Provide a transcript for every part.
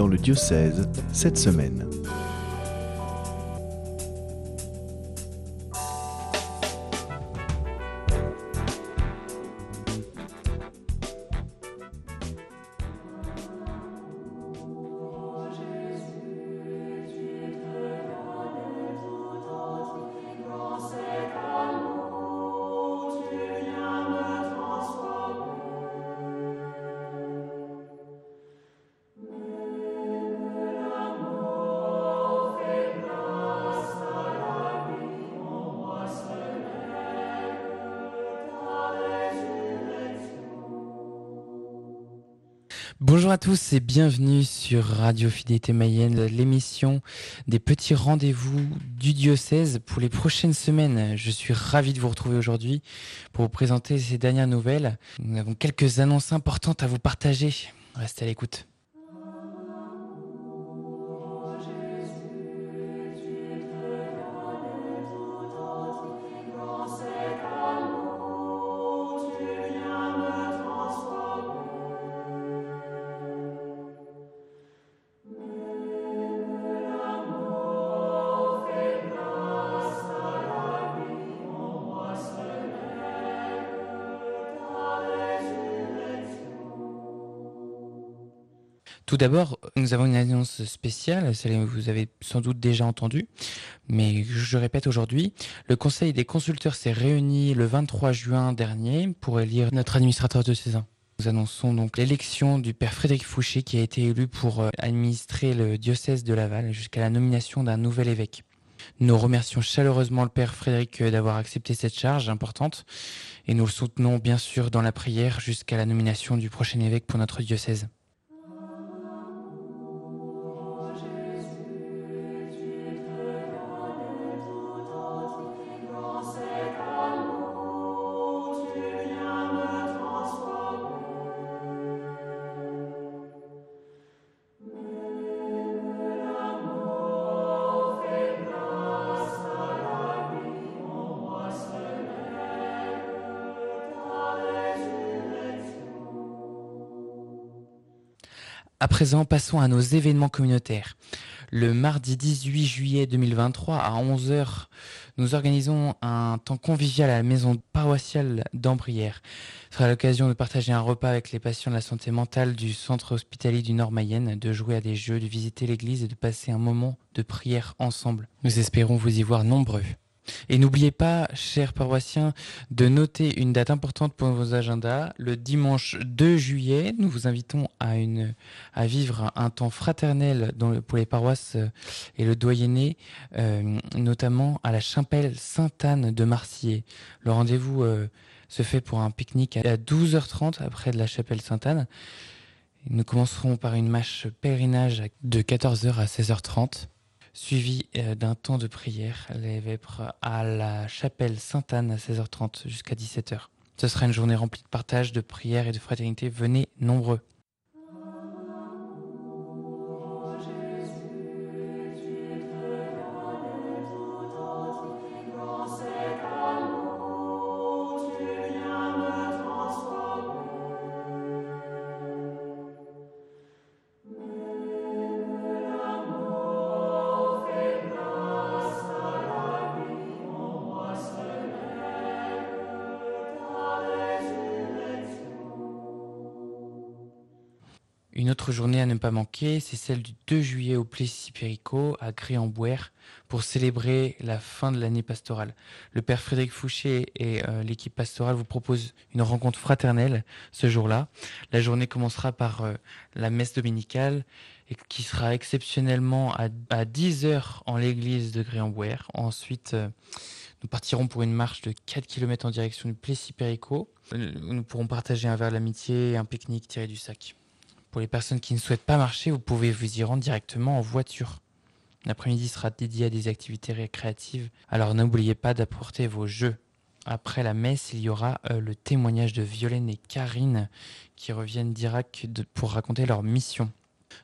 dans le diocèse cette semaine. Bonjour à tous et bienvenue sur Radio Fidélité Mayenne, l'émission des petits rendez-vous du diocèse pour les prochaines semaines. Je suis ravi de vous retrouver aujourd'hui pour vous présenter ces dernières nouvelles. Nous avons quelques annonces importantes à vous partager. Restez à l'écoute. Tout d'abord, nous avons une annonce spéciale, celle que vous avez sans doute déjà entendue, mais je répète aujourd'hui, le Conseil des consulteurs s'est réuni le 23 juin dernier pour élire notre administrateur de saison. Nous annonçons donc l'élection du père Frédéric Fouché qui a été élu pour euh, administrer le diocèse de Laval jusqu'à la nomination d'un nouvel évêque. Nous remercions chaleureusement le Père Frédéric euh, d'avoir accepté cette charge importante et nous le soutenons bien sûr dans la prière jusqu'à la nomination du prochain évêque pour notre diocèse. À présent, passons à nos événements communautaires. Le mardi 18 juillet 2023 à 11h, nous organisons un temps convivial à la maison paroissiale d'Ambrière. Ce sera l'occasion de partager un repas avec les patients de la santé mentale du centre hospitalier du Nord Mayenne, de jouer à des jeux, de visiter l'église et de passer un moment de prière ensemble. Nous espérons vous y voir nombreux. Et n'oubliez pas, chers paroissiens, de noter une date importante pour vos agendas. Le dimanche 2 juillet, nous vous invitons à, une, à vivre un temps fraternel pour les paroisses euh, et le doyenné, euh, notamment à la chapelle Sainte-Anne de Marcier. Le rendez-vous euh, se fait pour un pique-nique à 12h30 après de la chapelle Sainte-Anne. Nous commencerons par une mâche pèlerinage de 14h à 16h30 suivi euh, d'un temps de prière, les vêpres à la chapelle Sainte-Anne à 16h30 jusqu'à 17h. Ce sera une journée remplie de partage, de prière et de fraternité. Venez nombreux. Une autre journée à ne pas manquer, c'est celle du 2 juillet au Plessis Périco à Gré-en-Bouer pour célébrer la fin de l'année pastorale. Le père Frédéric Fouché et euh, l'équipe pastorale vous proposent une rencontre fraternelle ce jour-là. La journée commencera par euh, la messe dominicale qui sera exceptionnellement à, à 10 heures en l'église de Gré-en-Bouer. Ensuite, euh, nous partirons pour une marche de 4 km en direction du Plessis Périco. Nous pourrons partager un verre d'amitié un pique-nique tiré du sac. Pour les personnes qui ne souhaitent pas marcher, vous pouvez vous y rendre directement en voiture. L'après-midi sera dédié à des activités récréatives, alors n'oubliez pas d'apporter vos jeux. Après la messe, il y aura euh, le témoignage de Violaine et Karine qui reviennent d'Irak pour raconter leur mission.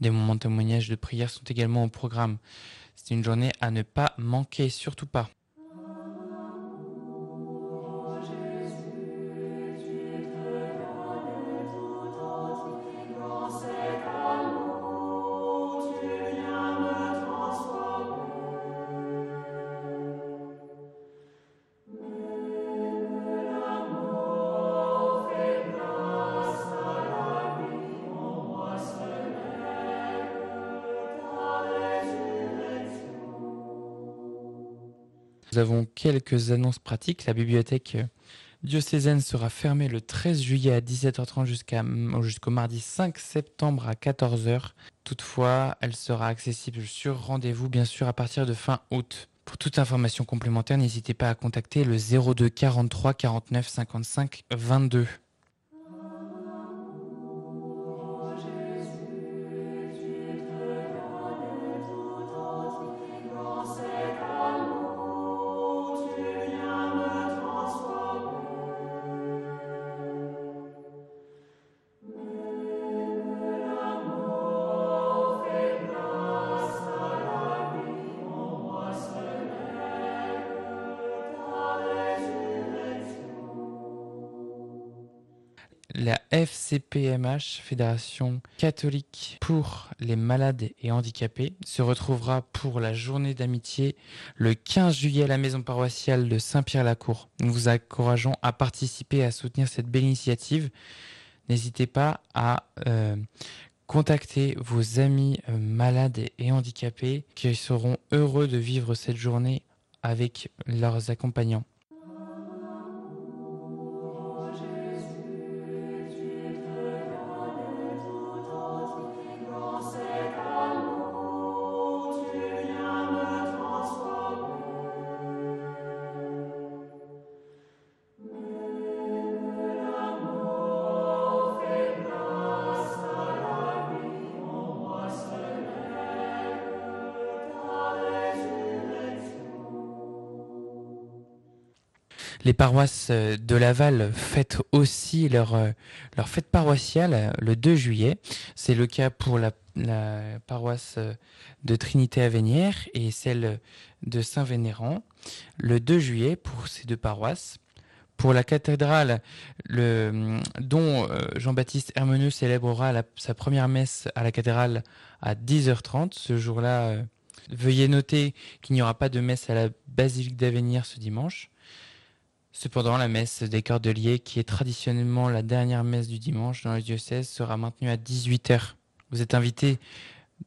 Des moments de témoignage de prière sont également au programme. C'est une journée à ne pas manquer, surtout pas. Nous avons quelques annonces pratiques. La bibliothèque diocésaine sera fermée le 13 juillet à 17h30 jusqu'à, jusqu'au mardi 5 septembre à 14h. Toutefois, elle sera accessible sur rendez-vous, bien sûr, à partir de fin août. Pour toute information complémentaire, n'hésitez pas à contacter le 02 43 49 55 22. La FCPMH, Fédération catholique pour les malades et handicapés, se retrouvera pour la journée d'amitié le 15 juillet à la maison paroissiale de Saint-Pierre-la-Cour. Nous vous encourageons à participer et à soutenir cette belle initiative. N'hésitez pas à euh, contacter vos amis euh, malades et handicapés qui seront heureux de vivre cette journée avec leurs accompagnants. Les paroisses euh, de Laval fêtent aussi leur, euh, leur fête paroissiale euh, le 2 juillet. C'est le cas pour la, paroisse de Trinité à Vénière et celle de Saint-Vénéran le 2 juillet pour ces deux paroisses. Pour la cathédrale, le, dont Jean-Baptiste Hermeneux célébrera sa première messe à la cathédrale à 10h30. Ce jour-là, veuillez noter qu'il n'y aura pas de messe à la basilique d'Avenir ce dimanche. Cependant, la messe des Cordeliers, qui est traditionnellement la dernière messe du dimanche dans le diocèse, sera maintenue à 18h. Vous êtes invité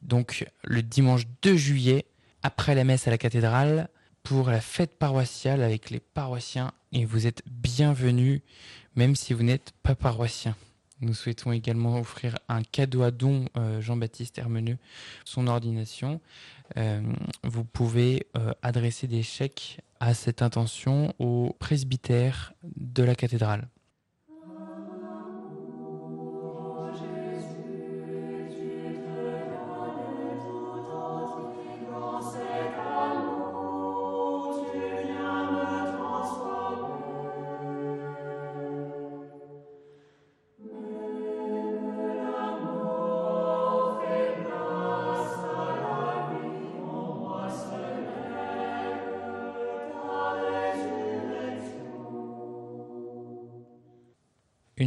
donc le dimanche 2 juillet, après la messe à la cathédrale, pour la fête paroissiale avec les paroissiens et vous êtes bienvenus même si vous n'êtes pas paroissien. Nous souhaitons également offrir un cadeau à don euh, Jean-Baptiste Hermeneux, son ordination. Euh, vous pouvez euh, adresser des chèques à cette intention au presbytère de la cathédrale.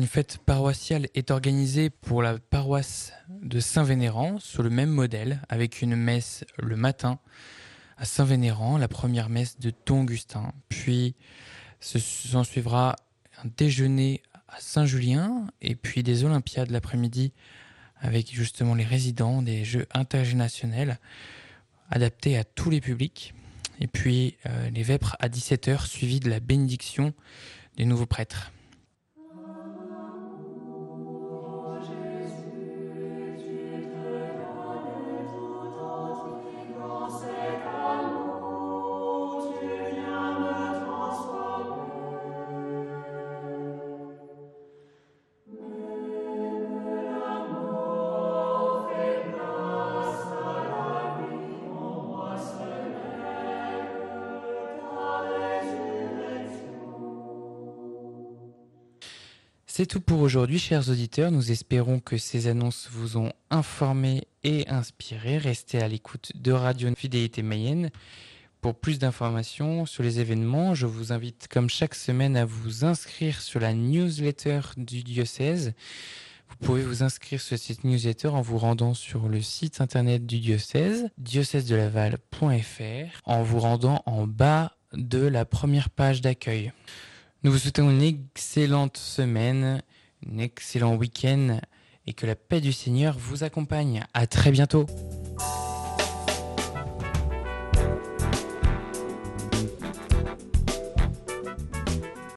Une fête paroissiale est organisée pour la paroisse de Saint-Vénérand sur le même modèle, avec une messe le matin à Saint-Vénérand, la première messe de Don Augustin. Puis s'en suivra un déjeuner à Saint-Julien et puis des Olympiades l'après-midi avec justement les résidents des Jeux intergénérationnels adaptés à tous les publics. Et puis euh, les Vêpres à 17h suivis de la bénédiction des nouveaux prêtres. C'est tout pour aujourd'hui, chers auditeurs. Nous espérons que ces annonces vous ont informé et inspiré. Restez à l'écoute de Radio Fidélité Mayenne. Pour plus d'informations sur les événements, je vous invite, comme chaque semaine, à vous inscrire sur la newsletter du diocèse. Vous pouvez vous inscrire sur cette newsletter en vous rendant sur le site internet du diocèse, diocèse-de-laval.fr, en vous rendant en bas de la première page d'accueil. Nous vous souhaitons une excellente semaine, un excellent week-end et que la paix du Seigneur vous accompagne. À très bientôt.